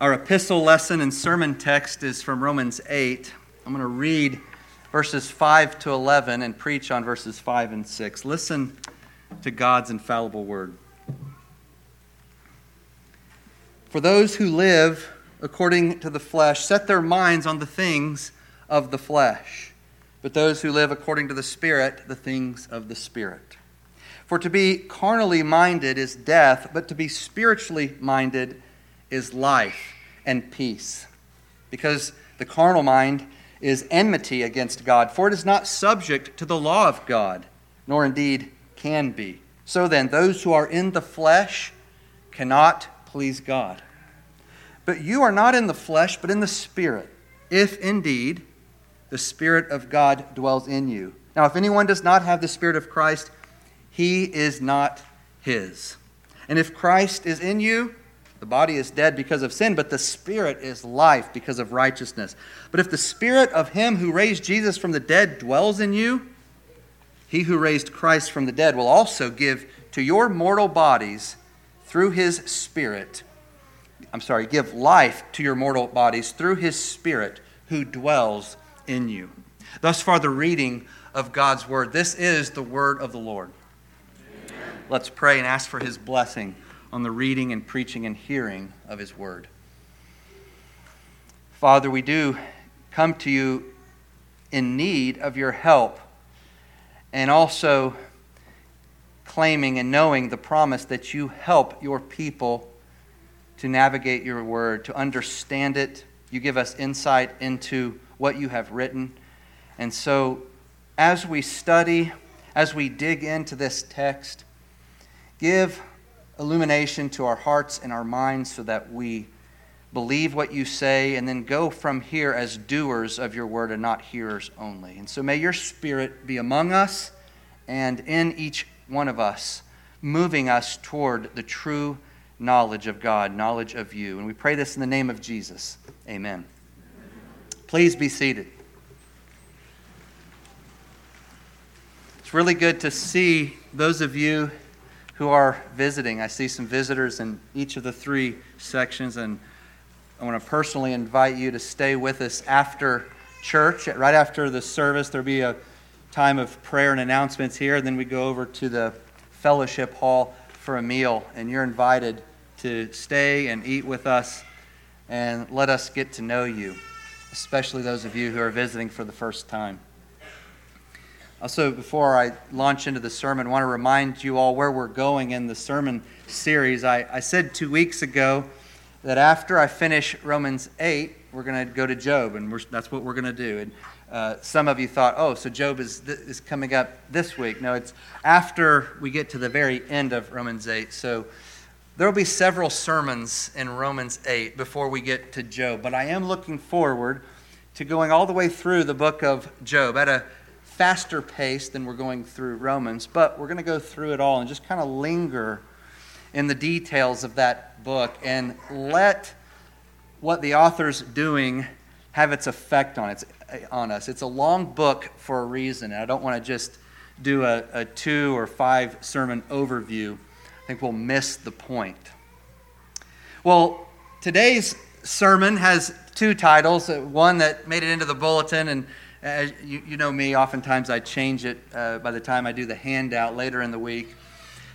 Our epistle lesson and sermon text is from Romans 8. I'm going to read verses 5 to 11 and preach on verses 5 and 6. Listen to God's infallible word. For those who live according to the flesh set their minds on the things of the flesh, but those who live according to the Spirit, the things of the Spirit. For to be carnally minded is death, but to be spiritually minded is life and peace. Because the carnal mind is enmity against God, for it is not subject to the law of God, nor indeed can be. So then, those who are in the flesh cannot please God. But you are not in the flesh, but in the Spirit, if indeed the Spirit of God dwells in you. Now, if anyone does not have the Spirit of Christ, he is not his. And if Christ is in you, the body is dead because of sin, but the Spirit is life because of righteousness. But if the Spirit of Him who raised Jesus from the dead dwells in you, He who raised Christ from the dead will also give to your mortal bodies through His Spirit, I'm sorry, give life to your mortal bodies through His Spirit who dwells in you. Thus far, the reading of God's Word. This is the Word of the Lord. Amen. Let's pray and ask for His blessing on the reading and preaching and hearing of His Word. Father, we do come to you in need of your help and also claiming and knowing the promise that you help your people to navigate your word, to understand it. You give us insight into what you have written. And so, as we study, as we dig into this text, give illumination to our hearts and our minds so that we believe what you say and then go from here as doers of your word and not hearers only. And so may your spirit be among us and in each one of us, moving us toward the true knowledge of God, knowledge of you. And we pray this in the name of Jesus. Amen. Please be seated. It's really good to see those of you who are visiting. I see some visitors in each of the three sections, and I want to personally invite you to stay with us after church. Right after the service, there'll be a time of prayer and announcements here, and then we go over to the fellowship hall for a meal, and you're invited to stay and eat with us and let us get to know you, especially those of you who are visiting for the first time. Also, before I launch into the sermon, I want to remind you all where we're going in the sermon series. I, I said two weeks ago that after I finish Romans 8, we're going to go to Job, and that's what we're going to do. And uh, some of you thought, oh, so Job is, th- is coming up this week. No, it's after we get to the very end of Romans 8. So there will be several sermons in Romans 8 before we get to Job, but I am looking forward to going all the way through the book of Job at a faster pace than we're going through Romans, but we're going to go through it all and just kind of linger in the details of that book and let what the author's doing have its effect on, its, on us. It's a long book for a reason, and I don't want to just do a, a two or five sermon overview. I think we'll miss the point. Well, today's sermon has two titles uh, one that made it into the bulletin and as you, you know me, oftentimes I change it uh, by the time I do the handout later in the week.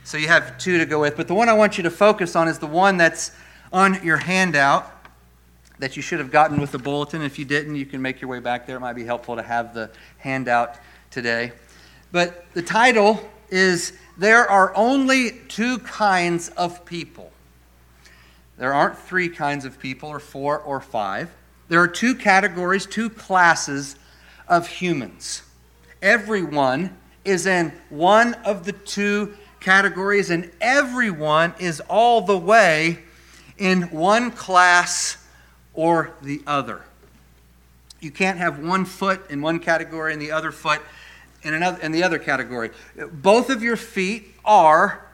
So you have two to go with. But the one I want you to focus on is the one that's on your handout that you should have gotten with the bulletin. If you didn't, you can make your way back there. It might be helpful to have the handout today. But the title is There Are Only Two Kinds of People. There aren't three kinds of people, or four, or five. There are two categories, two classes of humans. Everyone is in one of the two categories, and everyone is all the way in one class or the other. You can't have one foot in one category and the other foot in another in the other category. Both of your feet are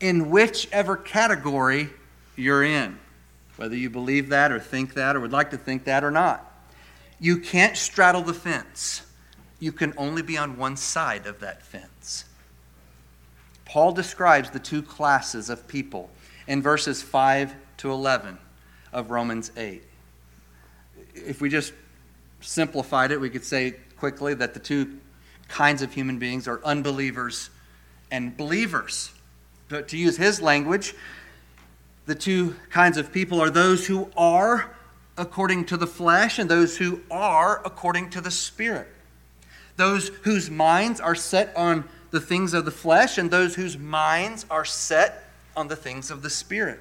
in whichever category you're in, whether you believe that or think that or would like to think that or not. You can't straddle the fence. You can only be on one side of that fence. Paul describes the two classes of people in verses 5 to 11. of Romans 8. If we just simplified it, we could say quickly that the two kinds of human beings are unbelievers and believers. But to use his language, the two kinds of people are those who are according to the flesh and those who are according to the Spirit. Those whose minds are set on the things of the flesh and those whose minds are set on the things of the Spirit.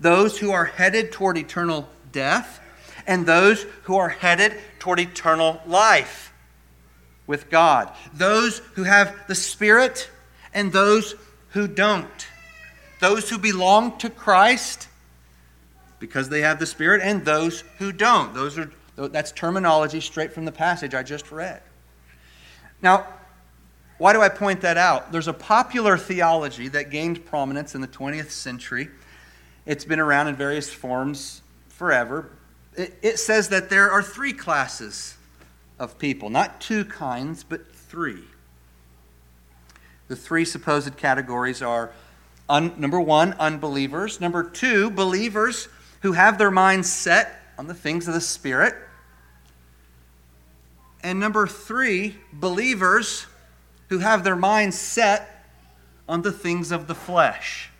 Those who are headed toward eternal death and those who are headed toward eternal life with God. Those who have the Spirit and those who don't. Those who belong to Christ because they have the Spirit and those who don't. Those are that's terminology straight from the passage I just read. Now, why do I point that out? There's a popular theology that gained prominence in the 20th century. It's been around in various forms forever. It, it says that there are three classes of people, not two kinds, but three. The three supposed categories are un, number one, unbelievers, number two, believers who have their minds set on the things of the Spirit. And number three, believers who have their minds set on the things of the flesh.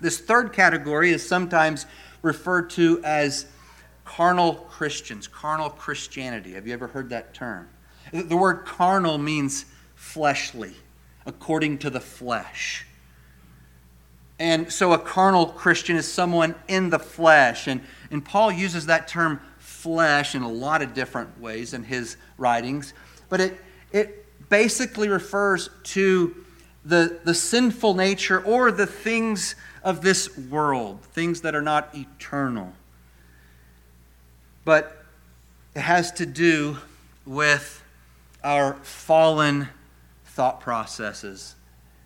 This third category is sometimes referred to as carnal Christians, carnal Christianity. Have you ever heard that term? The word carnal means fleshly, according to the flesh. And so a carnal Christian is someone in the flesh. And, and Paul uses that term flesh in a lot of different ways in his writings, but it, it basically refers to the, the sinful nature or the things of this world, things that are not eternal. But it has to do with our fallen thought processes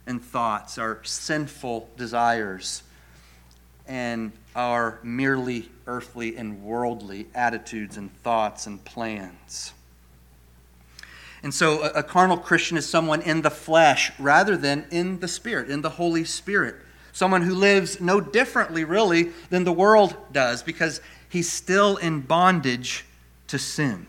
and thoughts, our sinful desires, and our merely earthly and worldly attitudes and thoughts and plans. And so, a, a, carnal Christian is someone in the flesh rather than in the Spirit, in the Holy Spirit. Someone who lives no differently, really, than the world does because he's still in bondage to sin.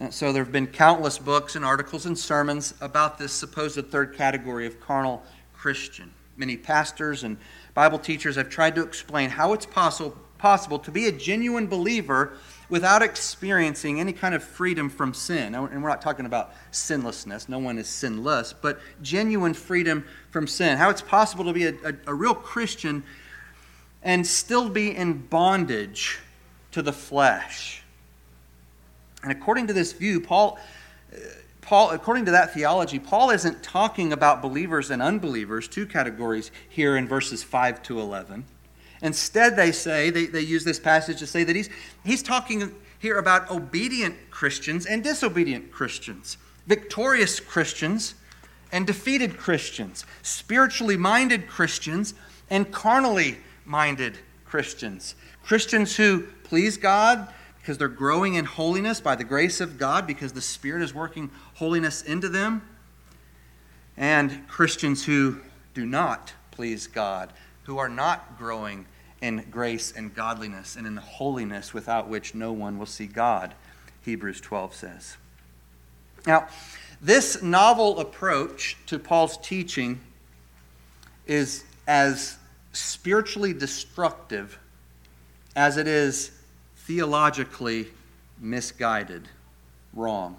And so, there have been countless books and articles and sermons about this supposed third category of carnal Christian. Many pastors and Bible teachers have tried to explain how it's possible, possible to be a genuine believer without experiencing any kind of freedom from sin. And we're not talking about sinlessness, no one is sinless, but genuine freedom from sin. How it's possible to be a, a, a real Christian and still be in bondage to the flesh. And according to this view, Paul uh, Paul, according to that theology, Paul isn't talking about believers and unbelievers, two categories here in verses 5 to 11. Instead, they say, they, they use this passage to say that he's, he's talking here about obedient Christians and disobedient Christians, victorious Christians and defeated Christians, spiritually minded Christians and carnally minded Christians, Christians who please God because they're growing in holiness by the grace of God, because the Spirit is working holiness into them, and Christians who do not please God, who are not growing in grace and godliness and in the holiness without which no one will see God, Hebrews 12 says. Now, this novel approach to Paul's teaching is as spiritually destructive as it is theologically misguided, wrong.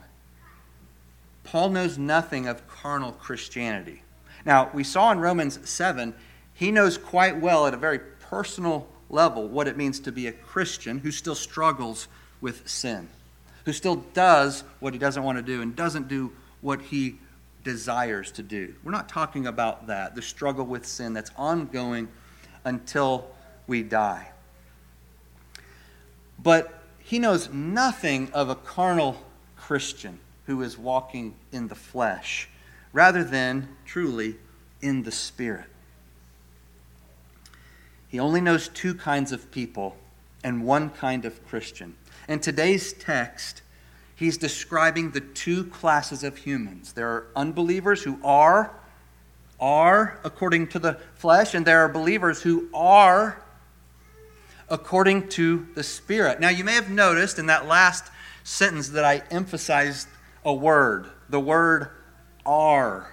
Paul knows nothing of carnal Christianity. Now, we saw in Romans 7, he knows quite well at a very personal level what it means to be a Christian who still struggles with sin, who still does what he doesn't want to do and doesn't do what he desires to do. We're not talking about that, the struggle with sin that's ongoing until we die. But he knows nothing of a carnal Christian who is walking in the flesh, rather than truly in the Spirit. He only knows two kinds of people and one kind of Christian. In today's text, he's describing the two classes of humans. There are unbelievers who are are according to the flesh, and there are believers who are according to the Spirit. Now, you may have noticed in that last sentence that I emphasized a word the word are.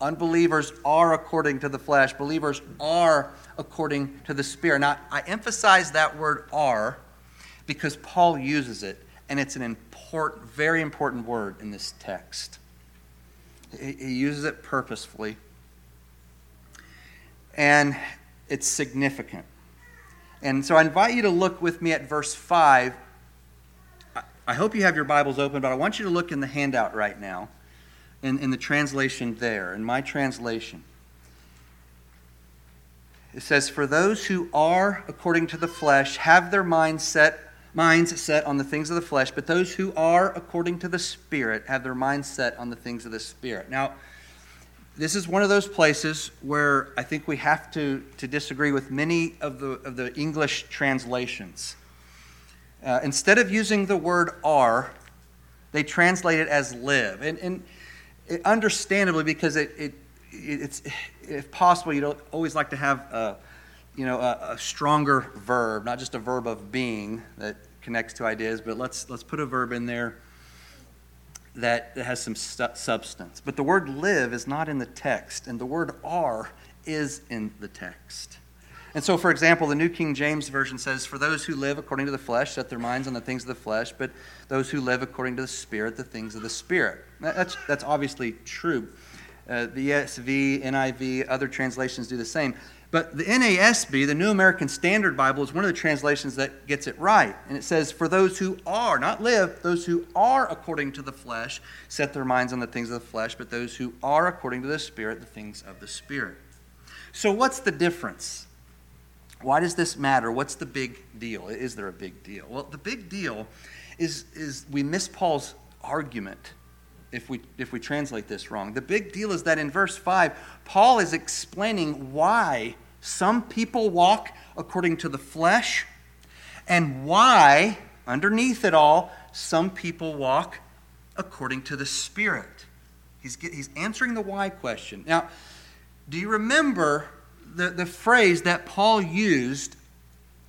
Unbelievers are according to the flesh, believers are according to the Spirit. Now, I emphasize that word are because Paul uses it, and it's an important, very important word in this text. He uses it purposefully, and it's significant. And so I invite you to look with me at verse 5. I hope you have your Bibles open, but I want you to look in the handout right now, in, in the translation there, in my translation. It says, For those who are according to the flesh have their minds set, minds set on the things of the flesh, but those who are according to the Spirit have their minds set on the things of the Spirit. Now, this is one of those places where I think we have to, to disagree with many of the, of the English translations. Uh, instead of using the word are, they translate it as live. And, and it, understandably, because it, it, it's, if possible, you don't always like to have a, you know, a, a stronger verb, not just a verb of being that connects to ideas, but let's, let's put a verb in there that has some substance. But the word live is not in the text, and the word are is in the text. And so, for example, the New King James Version says, For those who live according to the flesh set their minds on the things of the flesh, but those who live according to the Spirit, the things of the Spirit. That's, that's obviously true. Uh, the ESV, NIV, other translations do the same. But the NASB, the New American Standard Bible, is one of the translations that gets it right. And it says, For those who are, not live, those who are according to the flesh, set their minds on the things of the flesh, but those who are according to the Spirit, the things of the Spirit. So, what's the difference? Why does this matter? What's the big deal? Is there a big deal? Well, the big deal is, is we miss Paul's argument if we, if we translate this wrong. The big deal is that in verse 5, Paul is explaining why some people walk according to the flesh and why, underneath it all, some people walk according to the Spirit. He's, he's answering the why question. Now, do you remember the, the phrase that Paul used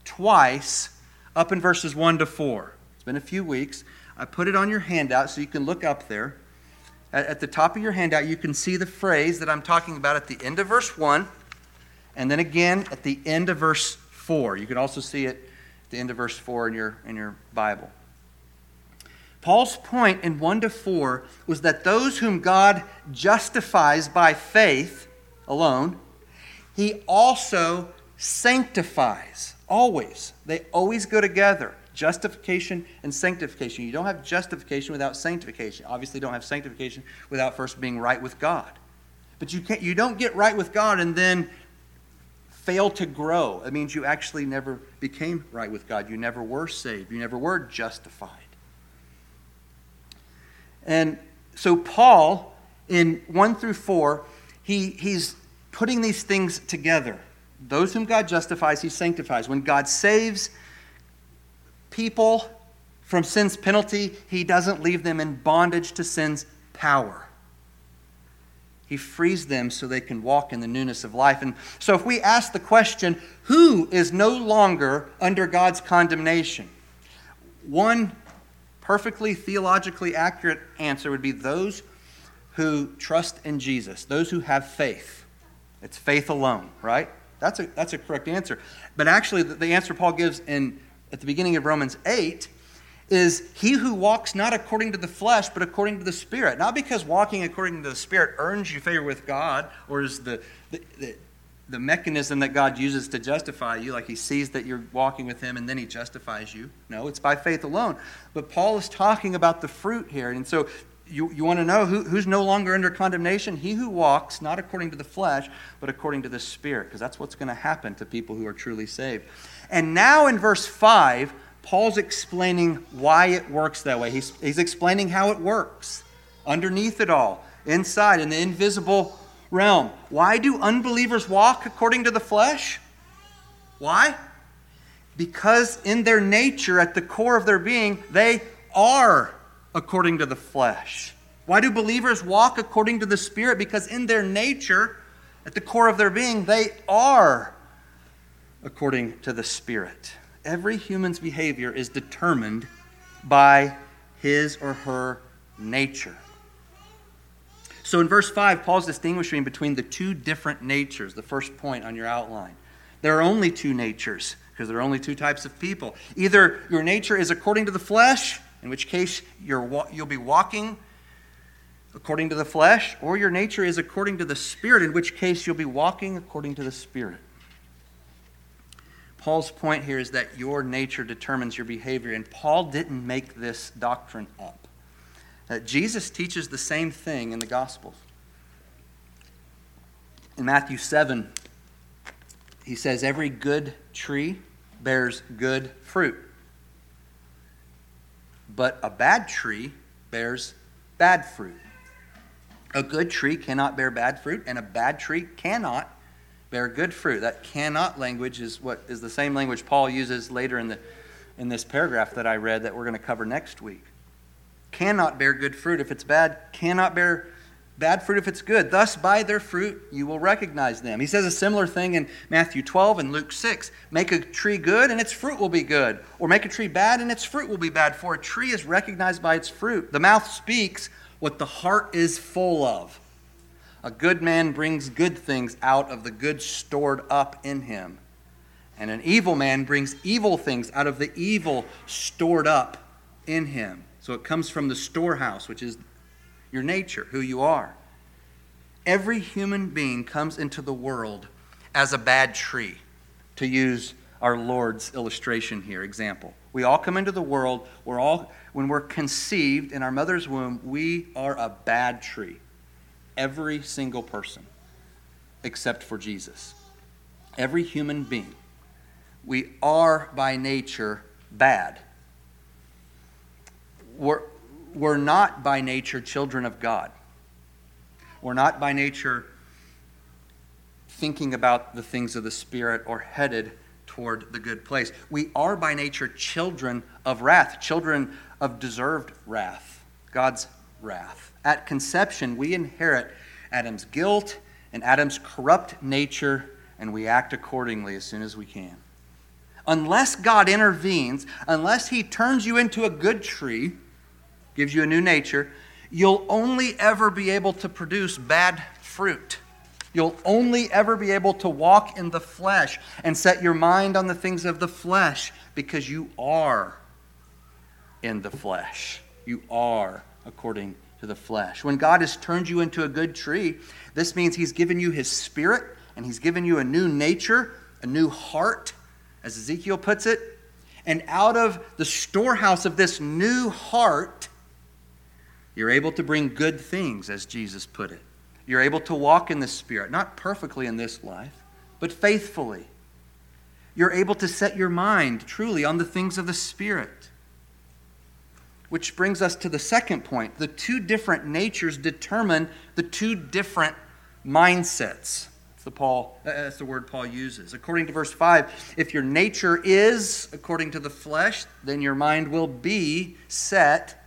twice up in verses 1 to 4? It's been a few weeks. I put it on your handout so you can look up there. At, the top of your handout, you can see the phrase that I'm talking about at the end of verse 1, and then again at the end of verse 4. You can also see it at the end of verse 4 in your, in your Bible. Paul's point in 1 to 4 was that those whom God justifies by faith alone, he also sanctifies. Always. They always go together justification and sanctification. You don't have justification without sanctification. Obviously, don't have sanctification without first being right with God. But you, can't, you don't get right with God and then fail to grow. It means you actually never became right with God. You never were saved. You never were justified. And so, Paul, in 1 through 4, he, he's putting these things together. Those whom God justifies, he sanctifies. When God saves, people from sin's penalty, he doesn't leave them in bondage to sin's power. He frees them so they can walk in the newness of life. And so, if we ask the question, who is no longer under God's condemnation? One perfectly theologically accurate answer would be those who trust in Jesus, those who have faith. It's faith alone, right? That's a, that's a correct answer. But actually, the, answer Paul gives in at the beginning of Romans 8 is he who walks not according to the flesh, but according to the Spirit. Not because walking according to the Spirit earns you favor with God or is the, the, the, the mechanism that God uses to justify you, like he sees that you're walking with him and then he justifies you. No, it's by faith alone. But Paul is talking about the fruit here. And so you, you want to know who, who's no longer under condemnation? He who walks not according to the flesh, but according to the Spirit, because that's what's going to happen to people who are truly saved. And now in verse 5, Paul's explaining why it works that way. He's, he's explaining how it works underneath it all, inside, in the invisible realm. Why do unbelievers walk according to the flesh? Why? Because in their nature, at the core of their being, they are according to the flesh. Why do believers walk according to the Spirit? Because in their nature, At the core of their being, they are according to the Spirit. Every human's behavior is determined by his or her nature. So in verse 5, Paul's distinguishing between the two different natures, the first point on your outline. There are only two natures because there are only two types of people. Either your nature is according to the flesh, in which case you're, you'll be walking according to the flesh, or your nature is according to the Spirit, in which case you'll be walking according to the Spirit. Paul's point here is that your nature determines your behavior, and Paul didn't make this doctrine up. Uh, Jesus teaches the same thing in the Gospels. In Matthew 7, he says, Every good tree bears good fruit, but a bad tree bears bad fruit. A good tree cannot bear bad fruit, and a bad tree cannot bear good fruit. That cannot language is what is the same language Paul uses later in, the, in this paragraph that I read that we're going to cover next week. Cannot bear good fruit if it's bad, cannot bear bad fruit if it's good. Thus, by their fruit, you will recognize them. He says a similar thing in Matthew 12 and Luke 6. Make a tree good, and its fruit will be good. Or make a tree bad, and its fruit will be bad. For a tree is recognized by its fruit. The mouth speaks what the heart is full of. A good man brings good things out of the good stored up in him. And an evil man brings evil things out of the evil stored up in him. So it comes from the storehouse, which is your nature, who you are. Every human being comes into the world as a bad tree, to use our Lord's illustration here, example. We all come into the world, we're all when we're conceived in our mother's womb, we are a bad tree. Every single person, except for Jesus. Every human being. We are by nature bad. We're, we're not by nature children of God. We're not by nature thinking about the things of the Spirit or headed toward the good place. We are by nature children of wrath, children of deserved wrath, God's wrath. At conception, we inherit Adam's guilt and Adam's corrupt nature, and we act accordingly as soon as we can. Unless God intervenes, unless He turns you into a good tree, gives you a new nature, you'll only ever be able to produce bad fruit. You'll only ever be able to walk in the flesh and set your mind on the things of the flesh because you are in the flesh. You are according to the flesh. When God has turned you into a good tree, this means He's given you His Spirit and He's given you a new nature, a new heart, as Ezekiel puts it. And out of the storehouse of this new heart, you're able to bring good things, as Jesus put it. You're able to walk in the Spirit, not perfectly in this life, but faithfully. You're able to set your mind truly on the things of the Spirit. Which brings us to the second point. The two different natures determine the two different mindsets. That's the, Paul, uh, that's the word Paul uses. According to verse 5, if your nature is according to the flesh, then your mind will be set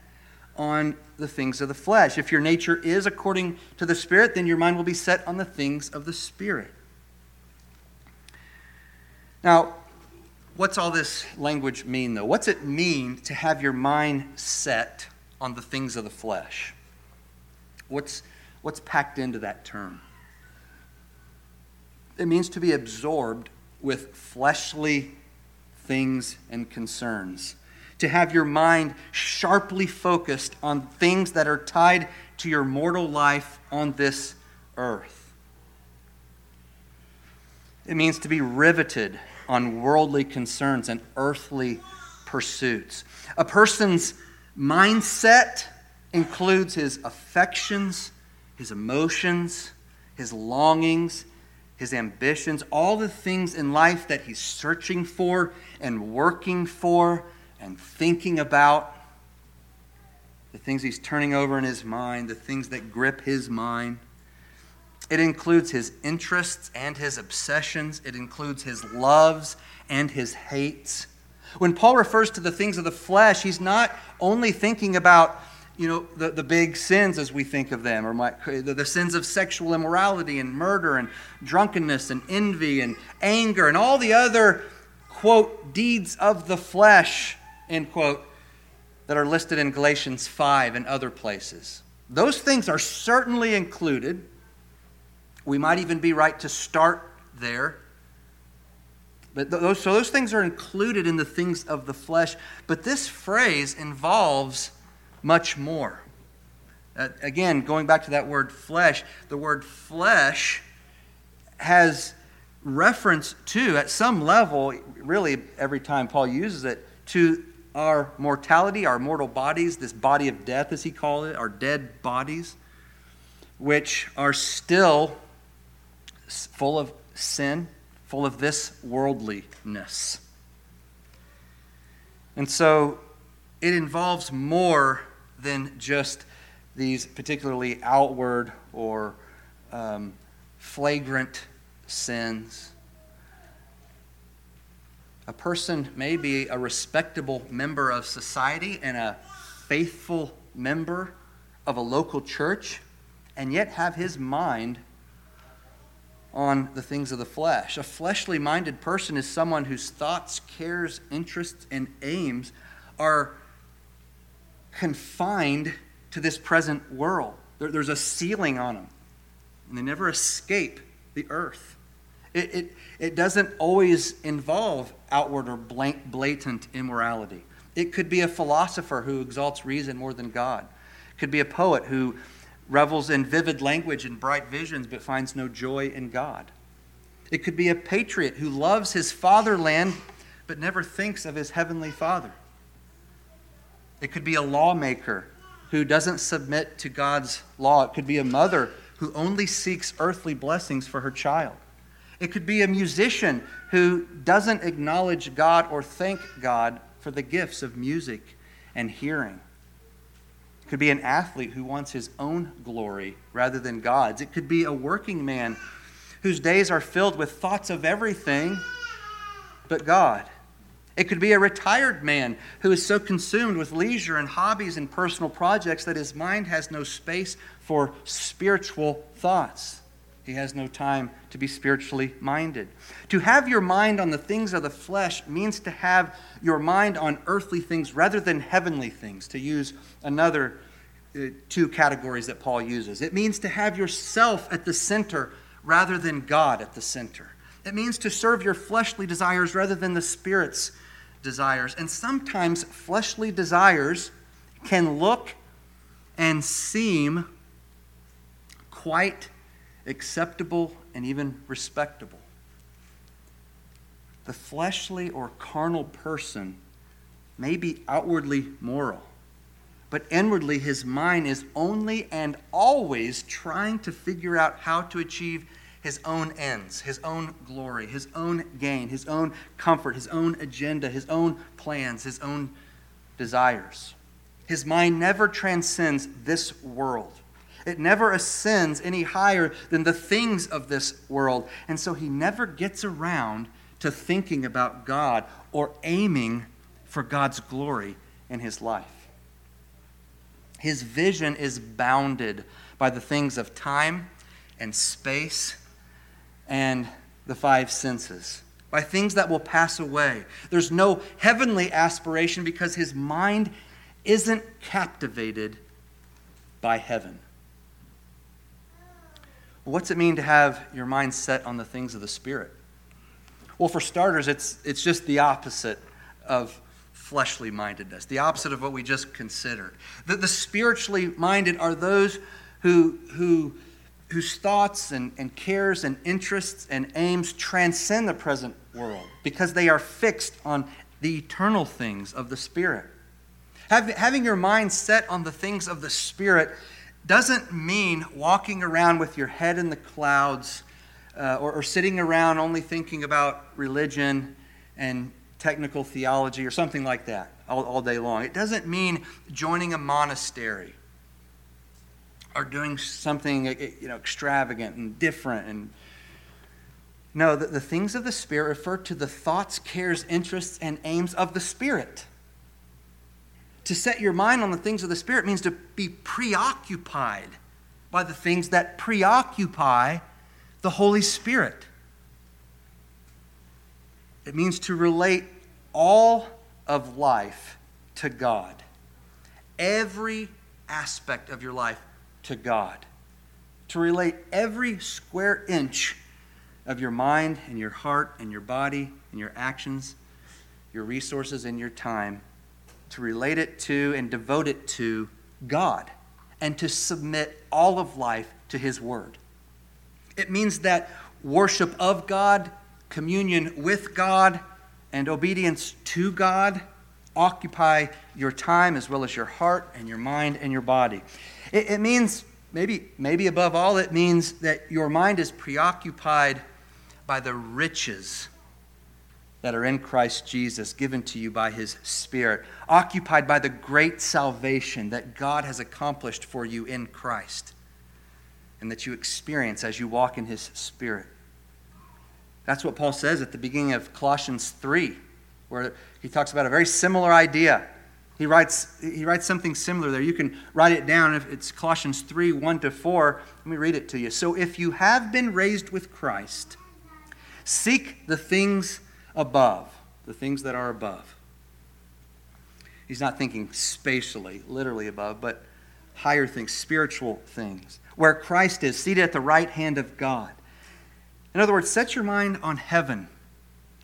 on the things of the flesh. If your nature is according to the Spirit, then your mind will be set on the things of the Spirit. Now, What's all this language mean, though? What's it mean to have your mind set on the things of the flesh? What's, what's packed into that term? It means to be absorbed with fleshly things and concerns. To have your mind sharply focused on things that are tied to your mortal life on this earth. It means to be riveted on worldly concerns and earthly pursuits. A person's mindset includes his affections, his emotions, his longings, his ambitions, all the things in life that he's searching for and working for and thinking about, the things he's turning over in his mind, the things that grip his mind. It includes his interests and his obsessions. It includes his loves and his hates. When Paul refers to the things of the flesh, he's not only thinking about you know, the, the big sins as we think of them, or my, the, the sins of sexual immorality and murder and drunkenness and envy and anger and all the other, quote, deeds of the flesh, end quote, that are listed in Galatians 5 and other places. Those things are certainly included. We might even be right to start there. But those, so those things are included in the things of the flesh. But this phrase involves much more. Uh, again, going back to that word flesh, the word flesh has reference to, at some level, really every time Paul uses it, to our mortality, our mortal bodies, this body of death, as he called it, our dead bodies, which are still full of sin, full of this worldliness. And so it involves more than just these particularly outward or um, flagrant sins. A person may be a respectable member of society and a faithful member of a local church, and yet have his mind on the things of the flesh. A fleshly minded person is someone whose thoughts, cares, interests, and aims are confined to this present world. There, there's a ceiling on them, and they never escape the earth. It, it, it doesn't always involve outward or blatant immorality. It could be a philosopher who exalts reason more than God. It could be a poet who revels in vivid language and bright visions but finds no joy in God. It could be a patriot who loves his fatherland but never thinks of his heavenly father. It could be a lawmaker who doesn't submit to God's law. It could be a mother who only seeks earthly blessings for her child. It could be a musician who doesn't acknowledge God or thank God for the gifts of music and hearing. It could be an athlete who wants his own glory rather than God's. It could be a working man whose days are filled with thoughts of everything but God. It could be a retired man who is so consumed with leisure and hobbies and personal projects that his mind has no space for spiritual thoughts. He has no time to be spiritually minded. To have your mind on the things of the flesh means to have your mind on earthly things rather than heavenly things, to use another uh, two categories that Paul uses. It means to have yourself at the center rather than God at the center. It means to serve your fleshly desires rather than the Spirit's desires. And sometimes fleshly desires can look and seem quite acceptable, and even respectable. The fleshly or carnal person may be outwardly moral, but inwardly his mind is only and always trying to figure out how to achieve his own ends, his own glory, his own gain, his own comfort, his own agenda, his own plans, his own desires. His mind never transcends this world. It never ascends any higher than the things of this world. And so he never gets around to thinking about God or aiming for God's glory in his life. His vision is bounded by the things of time and space and the five senses, by things that will pass away. There's no heavenly aspiration because his mind isn't captivated by heaven. What's it mean to have your mind set on the things of the Spirit? Well, for starters, it's, it's just the opposite of fleshly mindedness, the opposite of what we just considered. The, the spiritually minded are those who, who, whose thoughts and, and cares and interests and aims transcend the present world because they are fixed on the eternal things of the Spirit. having your mind set on the things of the Spirit doesn't mean walking around with your head in the clouds uh, or, or sitting around only thinking about religion and technical theology or something like that all, all day long. It doesn't mean joining a monastery or doing something you know, extravagant and different and no, the, the things of the Spirit refer to the thoughts, cares, interests, and aims of the Spirit. To set your mind on the things of the Spirit means to be preoccupied by the things that preoccupy the Holy Spirit. It means to relate all of life to God, every aspect of your life to God, to relate every square inch of your mind and your heart and your body and your actions, your resources and your time to relate it to and devote it to God and to submit all of life to His Word. It means that worship of God, communion with God, and obedience to God occupy your time as well as your heart and your mind and your body. It, it means, maybe, maybe above all, it means that your mind is preoccupied by the riches that are in Christ Jesus, given to you by his Spirit, occupied by the great salvation that God has accomplished for you in Christ, and that you experience as you walk in his Spirit. That's what Paul says at the beginning of Colossians 3, where he talks about a very similar idea. He writes, he writes something similar there. You can write it down. If it's Colossians 3 1 to 4, let me read it to you. So if you have been raised with Christ, seek the things above, the things that are above. He's not thinking spatially, literally above, but higher things, spiritual things, where Christ is seated at the right hand of God. In other words, set your mind on heaven,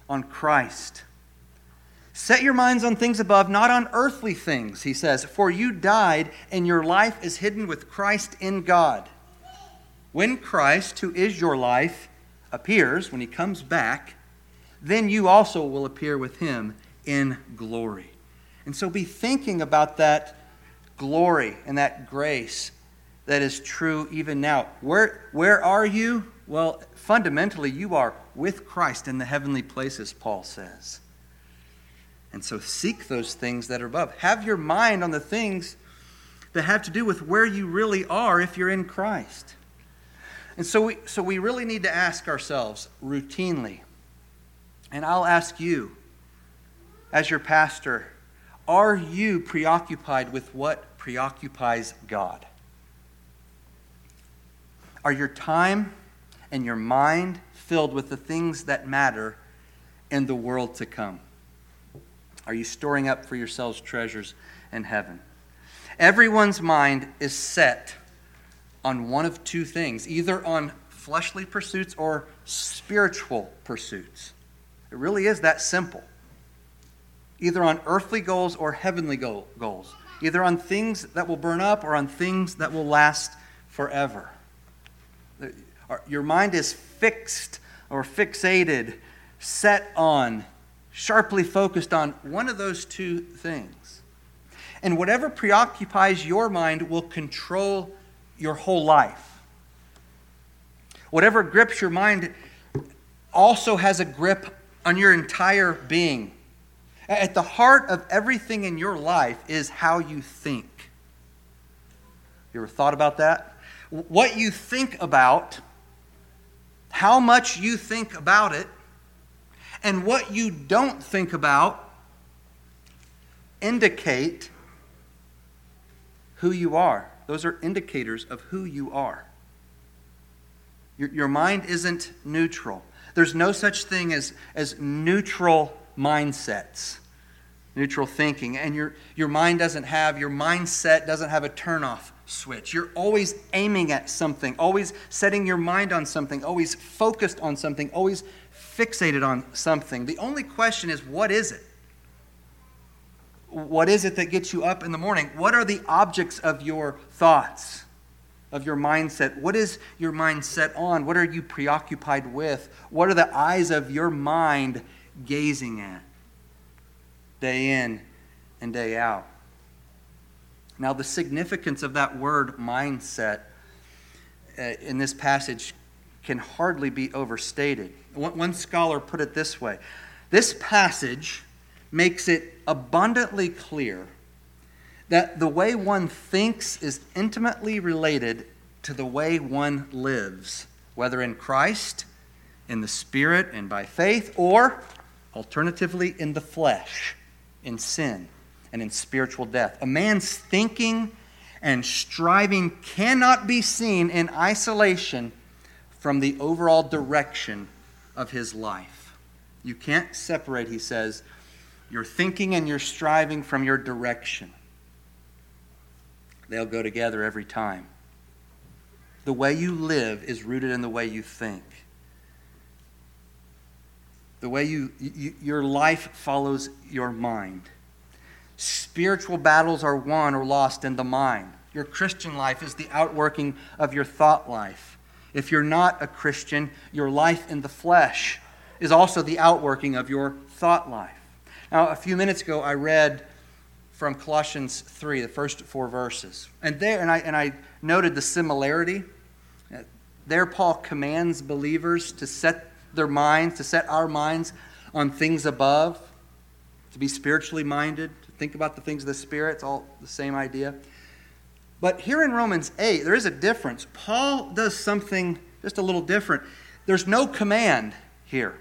on Christ. Set your minds on things above, not on earthly things, he says, for you died, and your life is hidden with Christ in God. When Christ, who is your life, appears, when he comes back, then you also will appear with him in glory. And so be thinking about that glory and that grace that is true even now. Where, where are you? Well, fundamentally, you are with Christ in the heavenly places, Paul says. And so seek those things that are above. Have your mind on the things that have to do with where you really are if you're in Christ. And so we, so we really need to ask ourselves routinely and I'll ask you, as your pastor, are you preoccupied with what preoccupies God? Are your time and your mind filled with the things that matter in the world to come? Are you storing up for yourselves treasures in heaven? Everyone's mind is set on one of two things either on fleshly pursuits or spiritual pursuits. It really is that simple. Either on earthly goals or heavenly goals. Either on things that will burn up or on things that will last forever. Your mind is fixed or fixated, set on, sharply focused on one of those two things. And whatever preoccupies your mind will control your whole life. Whatever grips your mind also has a grip on your entire being. At the heart of everything in your life is how you think. You ever thought about that? What you think about, how much you think about it, and what you don't think about indicate who you are. Those are indicators of who you are. Your, your mind isn't neutral. There's no such thing as, as neutral mindsets, neutral thinking. And your, your mind doesn't have, your mindset doesn't have a turnoff switch. You're always aiming at something, always setting your mind on something, always focused on something, always fixated on something. The only question is, what is it? What is it that gets you up in the morning? What are the objects of your thoughts? Of your mindset. What is your mindset on? What are you preoccupied with? What are the eyes of your mind gazing at day in and day out? Now, the significance of that word mindset uh, in this passage can hardly be overstated. One, one scholar put it this way this passage makes it abundantly clear that the way one thinks is intimately related to the way one lives, whether in Christ, in the Spirit, and by faith, or alternatively in the flesh, in sin. and in spiritual death. A man's thinking and striving cannot be seen in isolation from the overall direction of his life. You can't separate, he says, your thinking and your striving from your direction. They'll go together every time. The way you live is rooted in the way you think. The way you, you your life follows your mind. Spiritual battles are won or lost in the mind. Your Christian life is the outworking of your thought life. If you're not a Christian, your life in the flesh is also the outworking of your thought life. Now, a few minutes ago, I read from Colossians 3, the first four verses. And there, and I, and I noted the similarity. There, Paul commands believers to set their minds, to set our minds on things above, to be spiritually minded, to think about the things of the Spirit. It's all the same idea. But here in Romans 8, there is a difference. Paul does something just a little different. There's no command here.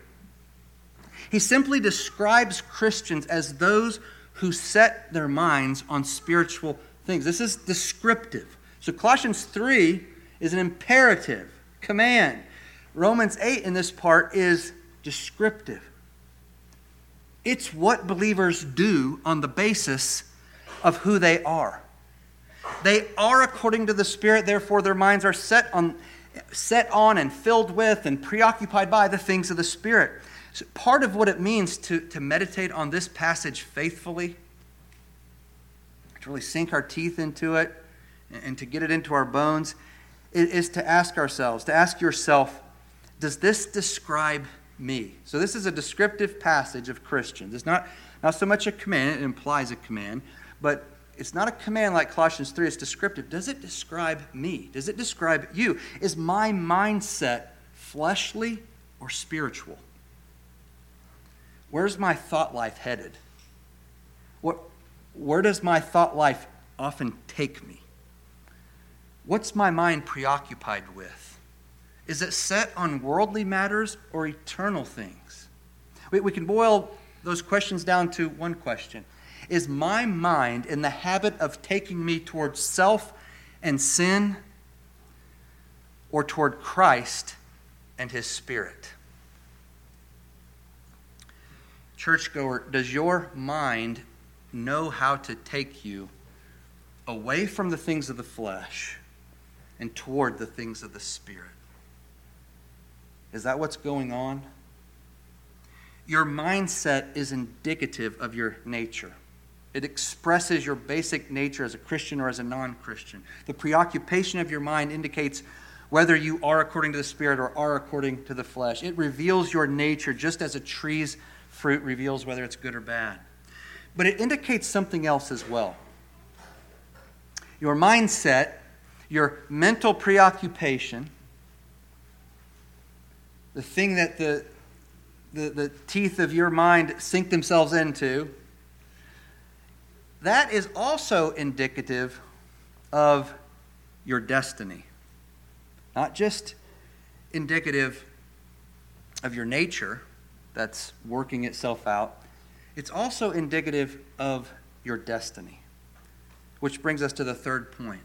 He simply describes Christians as those who set their minds on spiritual things. This is descriptive. So Colossians 3 is an imperative, command. Romans 8 in this part is descriptive. It's what believers do on the basis of who they are. They are according to the Spirit, therefore their minds are set on, set on and filled with and preoccupied by the things of the Spirit. So part of what it means to, to meditate on this passage faithfully, to really sink our teeth into it and to get it into our bones, is to ask ourselves, to ask yourself, does this describe me? So this is a descriptive passage of Christians. It's not, not so much a command, it implies a command, but it's not a command like Colossians 3, it's descriptive. Does it describe me? Does it describe you? Is my mindset fleshly or spiritual? Where's my thought life headed? What, where does my thought life often take me? What's my mind preoccupied with? Is it set on worldly matters or eternal things? We, we can boil those questions down to one question is my mind in the habit of taking me towards self and sin or toward Christ and His Spirit? Churchgoer, does your mind know how to take you away from the things of the flesh and toward the things of the Spirit? Is that what's going on? Your mindset is indicative of your nature. It expresses your basic nature as a Christian or as a non Christian. The preoccupation of your mind indicates whether you are according to the Spirit or are according to the flesh. It reveals your nature just as a tree's fruit reveals whether it's good or bad. But it indicates something else as well. Your mindset, your mental preoccupation, the thing that the, the, the teeth of your mind sink themselves into, that is also indicative of your destiny. Not just indicative of your nature that's working itself out, it's also indicative of your destiny. Which brings us to the third point.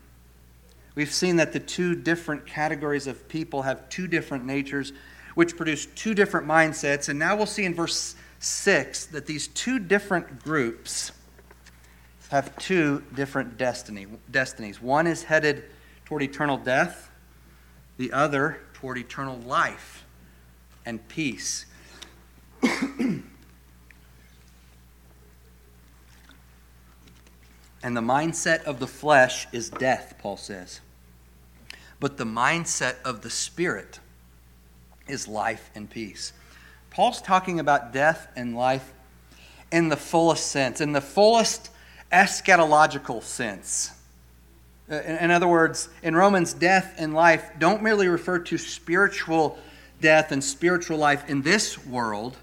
We've seen that the two different categories of people have two different natures, which produce two different mindsets. And now we'll see in verse 6 that these two different groups have two different destiny, destinies. One is headed toward eternal death, the other toward eternal life and peace. The mindset of the flesh is death, Paul says. But the mindset of the spirit is life and peace. Paul's talking about death and life in the fullest sense, in the fullest eschatological sense. Uh, in other words, in Romans, death and life don't merely refer to spiritual death and spiritual life in this world.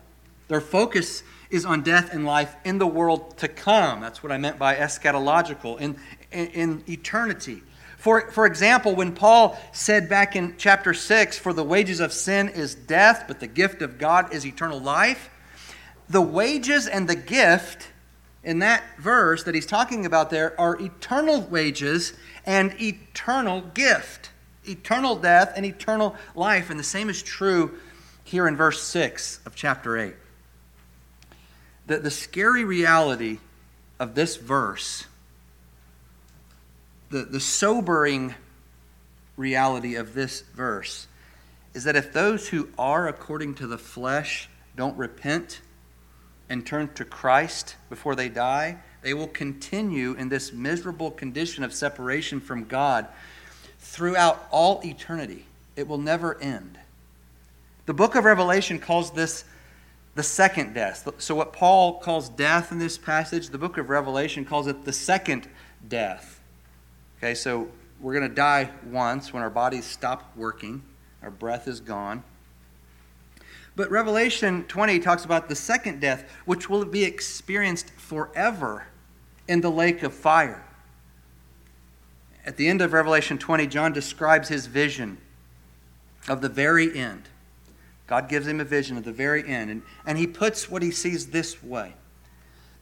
Their focus is on death and life in the world to come. That's what I meant by eschatological, in, in, in eternity. For, for example, when Paul said back in chapter 6, For the wages of sin is death, but the gift of God is eternal life, the wages and the gift in that verse that he's talking about there are eternal wages and eternal gift. Eternal death and eternal life. And the same is true here in verse 6 of chapter 8. The, the scary reality of this verse, the, the sobering reality of this verse, is that if those who are according to the flesh don't repent and turn to Christ before they die, they will continue in this miserable condition of separation from God throughout all eternity. It will never end. The book of Revelation calls this the second death. So, what Paul calls death in this passage, the book of Revelation calls it the second death. Okay, so we're going to die once when our bodies stop working, our breath is gone. But Revelation 20 talks about the second death, which will be experienced forever in the lake of fire. At the end of Revelation 20, John describes his vision of the very end. God gives him a vision of the very end, and, and he puts what he sees this way.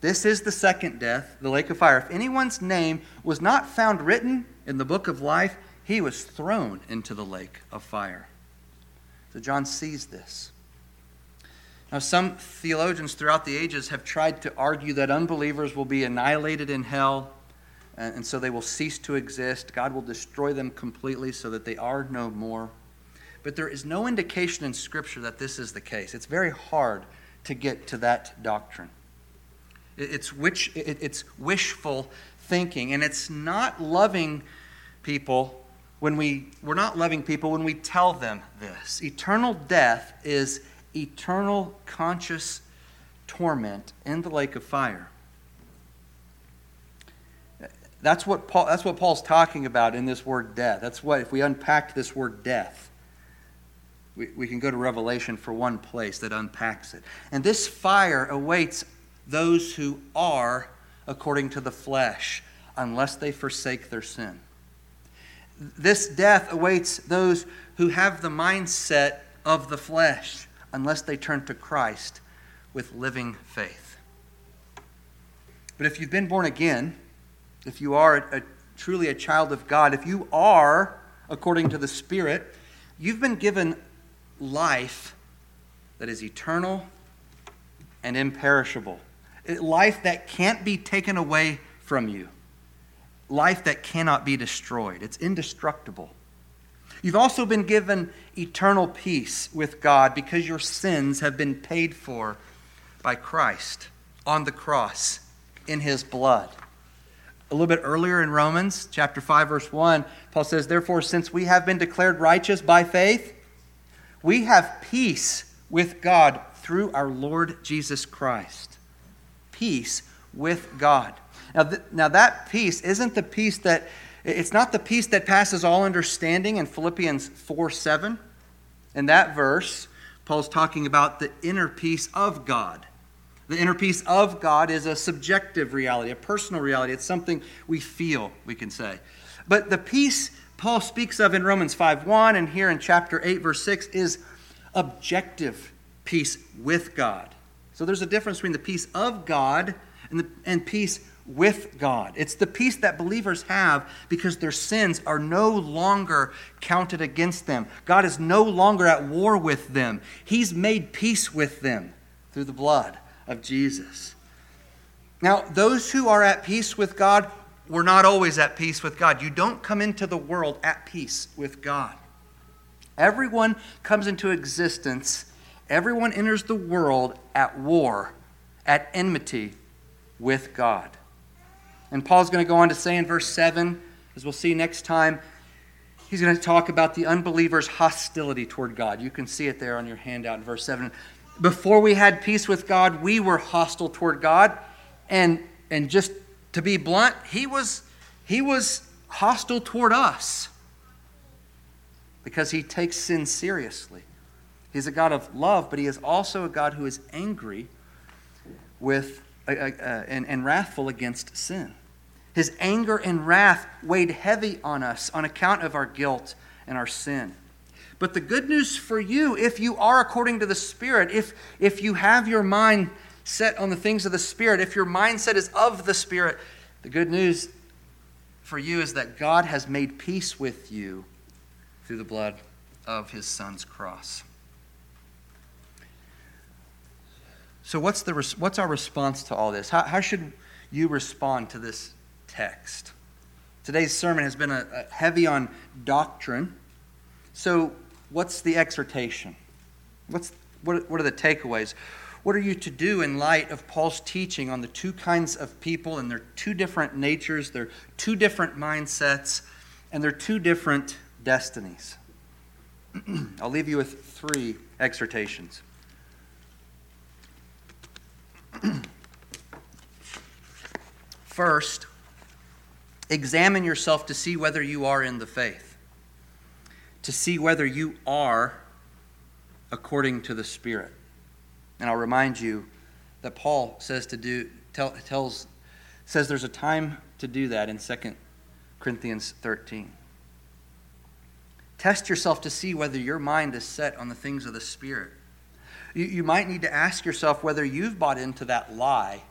This is the second death, the lake of fire. If anyone's name was not found written in the book of life, he was thrown into the lake of fire. So John sees this. Now, some theologians throughout the ages have tried to argue that unbelievers will be annihilated in hell, and so they will cease to exist. God will destroy them completely so that they are no more. But there is no indication in Scripture that this is the case. It's very hard to get to that doctrine. It's, it's wishful thinking, and it's not loving people when we, we're not loving people when we tell them this. Eternal death is eternal conscious torment in the lake of fire. That's what, Paul, that's what Paul's talking about in this word death. That's what, if we unpack this word death, we, we can go to Revelation for one place that unpacks it. And this fire awaits those who are according to the flesh, unless they forsake their sin. This death awaits those who have the mindset of the flesh unless they turn to Christ with living faith. But if you've been born again, if you are a, a, truly a child of God, if you are, according to the Spirit, you've been given life that is eternal and imperishable. Life that can't be taken away from you. Life that cannot be destroyed. It's indestructible. You've also been given eternal peace with God because your sins have been paid for by Christ on the cross in his blood. A little bit earlier in Romans chapter 5 verse 1, Paul says, "Therefore since we have been declared righteous by faith, we have peace with God through our Lord Jesus Christ." Peace with God. Now, th- now that peace isn't the peace that it's not the peace that passes all understanding in Philippians 4 7. In that verse, Paul's talking about the inner peace of God. The inner peace of God is a subjective reality, a personal reality. It's something we feel, we can say. But the peace Paul speaks of in Romans 5 1 and here in chapter 8, verse 6 is objective peace with God. So there's a difference between the peace of God and, the, and peace with God. It's the peace that believers have because their sins are no longer counted against them. God is no longer at war with them. He's made peace with them through the blood of Jesus. Now, those who are at peace with God were not always at peace with God. You don't come into the world at peace with God. Everyone comes into existence, everyone enters the world at war, at enmity with God. And Paul's going to go on to say in verse 7, as we'll see next time, he's going to talk about the unbeliever's hostility toward God. You can see it there on your handout in verse 7. Before we had peace with God, we were hostile toward God. And, and just to be blunt, he was, he was hostile toward us because he takes sin seriously. He's a God of love, but he is also a God who is angry with uh, uh, and, and wrathful against sin. His anger and wrath weighed heavy on us on account of our guilt and our sin. But the good news for you, if you are according to the Spirit, if, if you have your mind set on the things of the Spirit, if your mindset is of the Spirit, the good news for you is that God has made peace with you through the blood of his son's cross. So, what's, the, what's our response to all this? How, how should you respond to this text? Today's sermon has been a, a heavy on doctrine. So, what's the exhortation? What's, what, what are the takeaways? What are you to do in light of Paul's teaching on the two kinds of people and their two different natures, their two different mindsets, and their two different destinies? I'll leave you with three exhortations. First, examine yourself to see whether you are in the faith, to see whether you are according to the Spirit. And I'll remind you that Paul says to do tell, tells says there's a time to do that in 2 Corinthians 13. Test yourself to see whether your mind is set on the things of the Spirit. You, you might need to ask yourself whether you've bought into that lie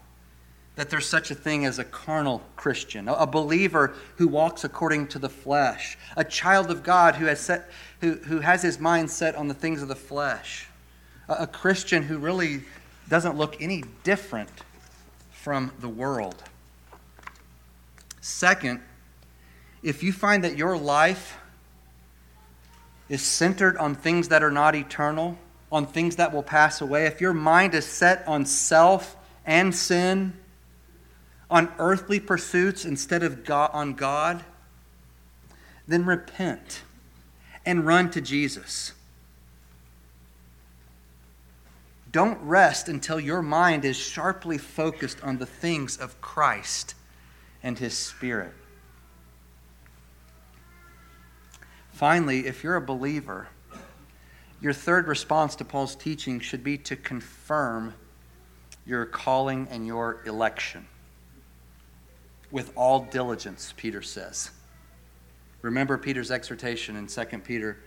that there's such a thing as a carnal Christian, a, believer who walks according to the flesh, a child of God who has, set, who, who has his mind set on the things of the flesh, a, Christian who really doesn't look any different from the world. Second, if you find that your life is centered on things that are not eternal, on things that will pass away, if your mind is set on self and sin, on earthly pursuits instead of God, on God, then repent and run to Jesus. Don't rest until your mind is sharply focused on the things of Christ and His Spirit. Finally, if you're a believer, your third response to Paul's teaching should be to confirm your calling and your election. With all diligence, Peter says. Remember Peter's exhortation in 2 Peter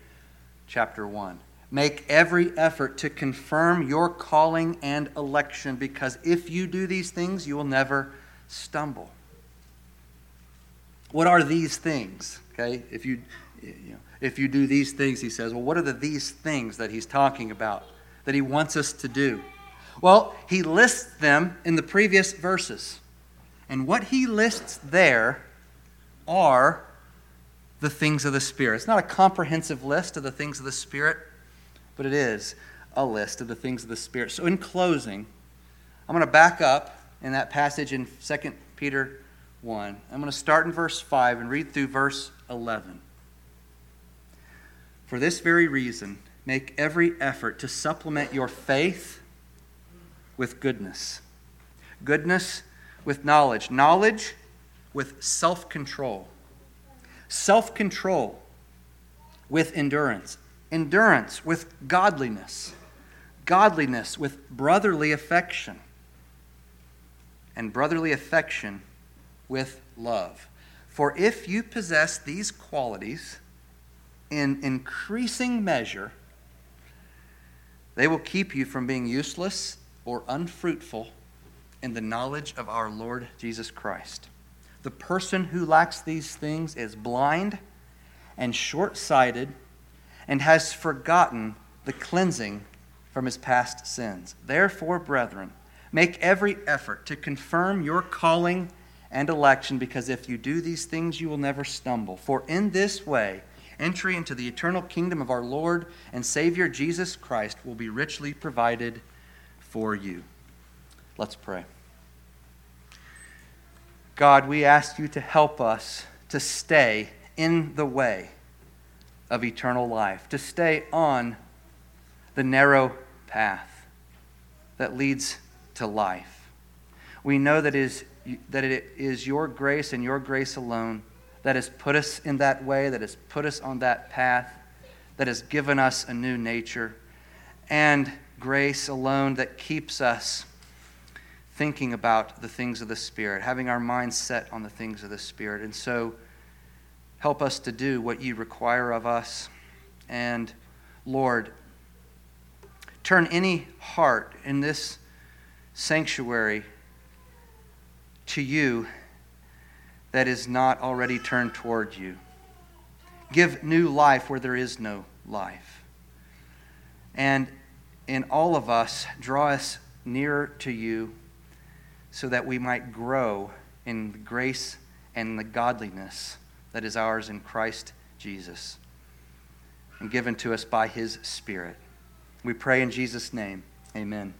chapter 1. Make every effort to confirm your calling and election because if you do these things, you will never stumble. What are these things? Okay, if you you know, if you do these things, he says, well, what are the these things that he's talking about that he wants us to do? Well, he lists them in the previous verses. And what he lists there are the things of the Spirit. It's not a comprehensive list of the things of the Spirit, but it is a list of the things of the Spirit. So, in closing, I'm going to back up in that passage in 2 Peter 1. I'm going to start in verse 5 and read through verse 11. For this very reason, make every effort to supplement your faith with goodness, goodness with knowledge, knowledge with self control, self control with endurance, endurance with godliness, godliness with brotherly affection, and brotherly affection with love. For if you possess these qualities, in increasing measure, they will keep you from being useless or unfruitful in the knowledge of our Lord Jesus Christ. The person who lacks these things is blind and short sighted and has forgotten the cleansing from his past sins. Therefore, brethren, make every effort to confirm your calling and election, because if you do these things, you will never stumble. For in this way, entry into the eternal kingdom of our Lord and Savior Jesus Christ will be richly provided for you. Let's pray. God, we ask you to help us to stay in the way of eternal life, to stay on the narrow path that leads to life. We know that, is, that it is your grace and your grace alone that has put us in that way, that has put us on that path, that has given us a new nature, and grace alone that keeps us thinking about the things of the Spirit, having our minds set on the things of the Spirit. And so, help us to do what you require of us. And, Lord, turn any heart in this sanctuary to you that is not already turned toward you. Give new life where there is no life. And in all of us, draw us nearer to you so that we might grow in grace and the godliness that is ours in Christ Jesus and given to us by his Spirit. We pray in Jesus' name. Amen.